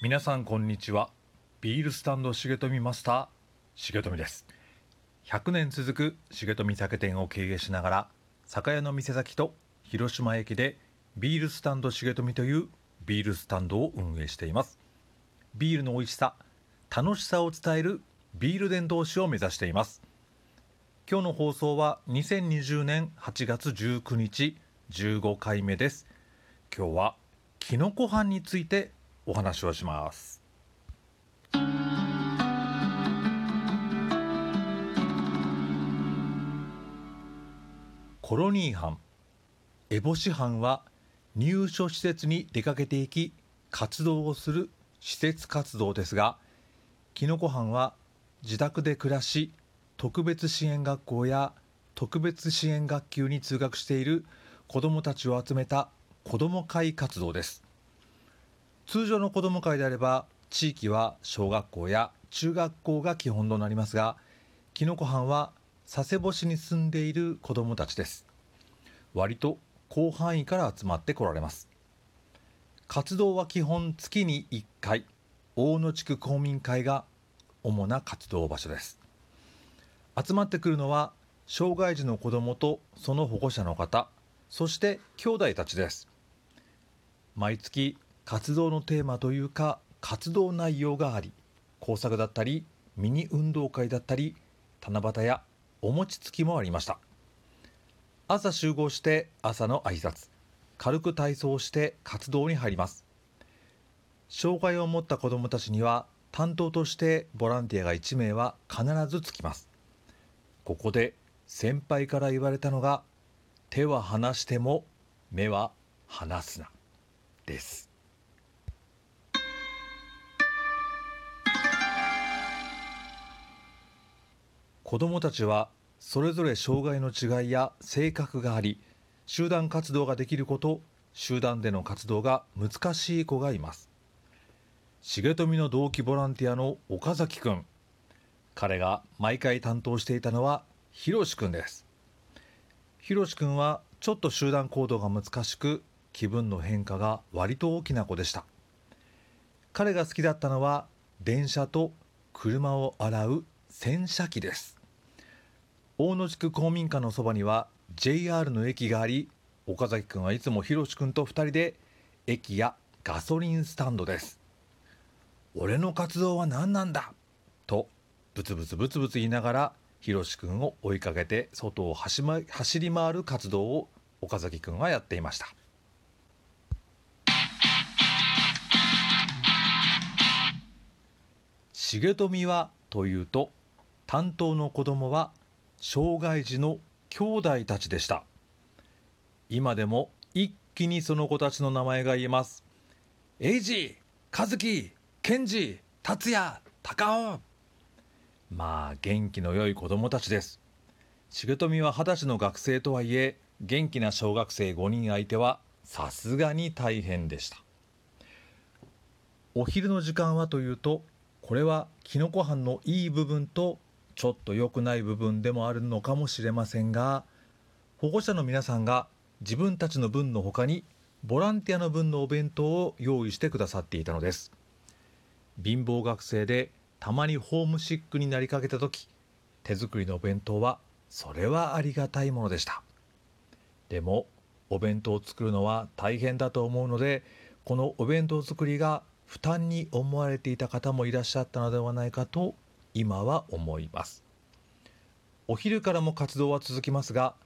皆さんこんにちは。ビールスタンド重富マスター重富です。100年続く重富酒店を経営しながら酒屋の店先と広島駅でビールスタンド重富というビールスタンドを運営しています。ビールの美味しさ楽しさを伝えるビール伝道師を目指しています。今日の放送は2020年8月19日15回目です。今日はきのこ飯についてお話をします。コロニー班烏帽子班は入所施設に出かけていき活動をする施設活動ですがきのこ班は自宅で暮らし特別支援学校や特別支援学級に通学している子どもたちを集めた子ども会活動です。通常の子ども会であれば地域は小学校や中学校が基本となりますがきのこ班は佐世保市に住んでいる子どもたちです。割と広範囲から集まってこられます。活動は基本月に1回大野地区公民会が主な活動場所です。集まってくるのは障害児の子どもとその保護者の方そして兄弟たちです。毎月活動のテーマというか活動内容があり工作だったりミニ運動会だったり七夕やお餅つきもありました。朝集合して朝の挨拶。軽く体操して活動に入ります。障害を持った子どもたちには担当としてボランティアが1名は必ずつきます。ここで先輩から言われたのが手は離しても目は離すなです。子どもたちはそれぞれ障害の違いや性格があり集団活動ができること集団での活動が難しい子がいます。重富の同期ボランティアの岡崎くん。彼が毎回担当していたのはひろしくんです。ひろしくんはちょっと集団行動が難しく気分の変化が割と大きな子でした。彼が好きだったのは電車と車を洗う洗車機です。大野地区公民館のそばには JR の駅があり岡崎くんはいつもひろしくんと2人で駅やガソリンスタンドです。俺の活動は何なんだ？とブツブツブツブツ言いながらひろしくんを追いかけて外を走,、ま、走り回る活動を岡崎くんはやっていました。重富はというと担当の子供は障害児の兄弟たちでした。今でも一気にその子たちの名前が言えます。エイジ和樹ケンジ達也高尾まあ元気の良い子供たちです。重富は二十歳の学生とはいえ元気な小学生5人相手はさすがに大変でした。お昼の時間はというとこれはきのこ飯のいい部分とちょっと良くない部分でもあるのかもしれませんが保護者の皆さんが自分たちの分の他にボランティアの分のお弁当を用意してくださっていたのです。貧乏学生でたまにホームシックになりかけた時手作りのお弁当はそれはありがたいものでした。でもお弁当を作るのは大変だと思うのでこのお弁当作りが負担に思われていた方もいらっしゃったのではないかと今は思います。お昼からも活動は続きますが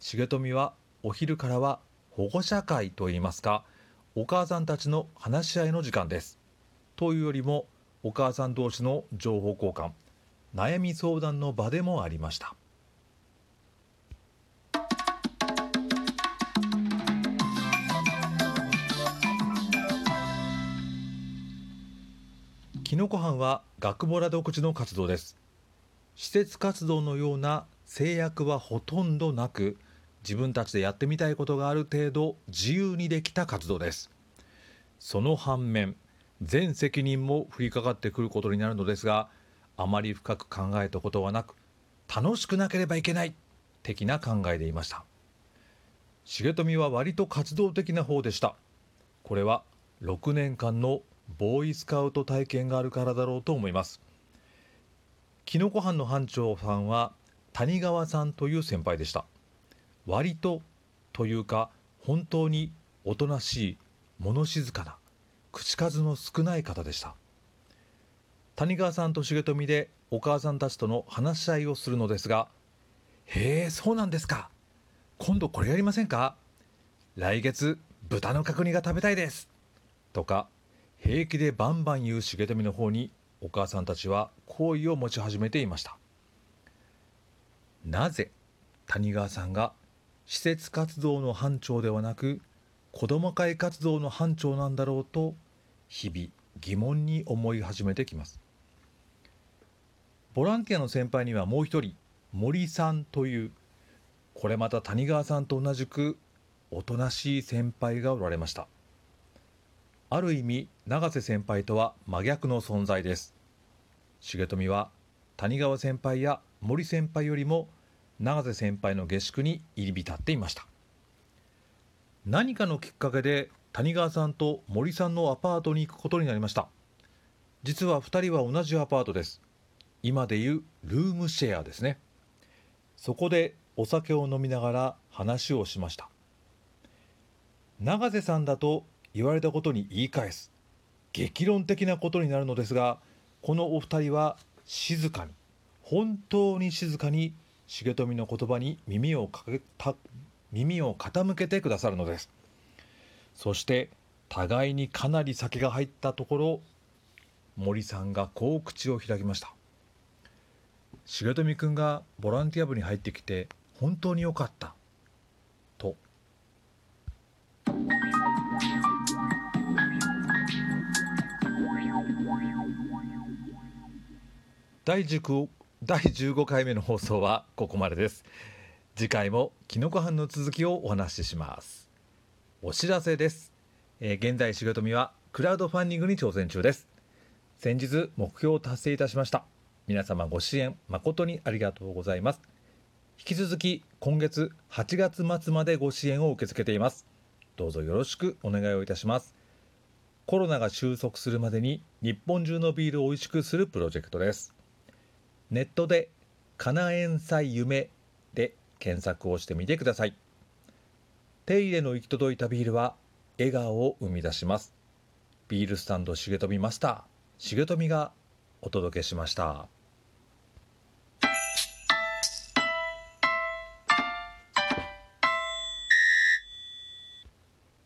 重富はお昼からは保護者会といいますかお母さんたちの話し合いの時間です。というよりもお母さん同士の情報交換悩み相談の場でもありました。きのこ班は学ボラ独自の活動です。施設活動のような制約はほとんどなく自分たちでやってみたいことがある程度自由にできた活動です。その反面全責任も降りかかってくることになるのですがあまり深く考えたことはなく楽しくなければいけない的な考えでいました。重富は割と活動的な方でした。これは6年間のボーイスカウト体験があるからだろうと思います。きのこ班の班長さんは谷川さんという先輩でした。割とというか本当におとなしい物静かな口数の少ない方でした。谷川さんと重富でお母さんたちとの話し合いをするのですが「へえそうなんですか。今度これやりませんか。来月豚の角煮が食べたいです」とか平気でバンバン言う重富の方にお母さんたちは好意を持ち始めていました。なぜ谷川さんが施設活動の班長ではなく子ども会活動の班長なんだろうと日々疑問に思い始めてきます。ボランティアの先輩にはもう一人森さんというこれまた谷川さんと同じくおとなしい先輩がおられました。ある意味永瀬先輩とは真逆の存在です。重富は谷川先輩や森先輩よりも永瀬先輩の下宿に入り浸っていました。何かのきっかけで谷川さんと森さんのアパートに行くことになりました。実は2人は同じアパートです。今でいうルームシェアですね。そこでお酒を飲みながら話をしました。永瀬さんだと言われたことに言い返す。激論的なことになるのですがこのお二人は静かに本当に静かに重富の言葉に耳をかけた耳を傾けてくださるのです。そして互いにかなり酒が入ったところ森さんがこう口を開きました。重富君がボランティア部に入ってきて本当によかった。第1第15回目の放送はここまでです。次回もキノコ班の続きをお話しします。お知らせです、えー、現在重富はクラウドファンディングに挑戦中です。先日目標を達成いたしました。皆様ご支援誠にありがとうございます。引き続き今月8月末までご支援を受け付けています。どうぞよろしくお願いをいたします。コロナが収束するまでに日本中のビールを美味しくするプロジェクトです。ネットでかなえんさい夢で検索をしてみてください。手入れの行き届いたビールは笑顔を生み出します。ビールスタンド重富マスター重富がお届けしました。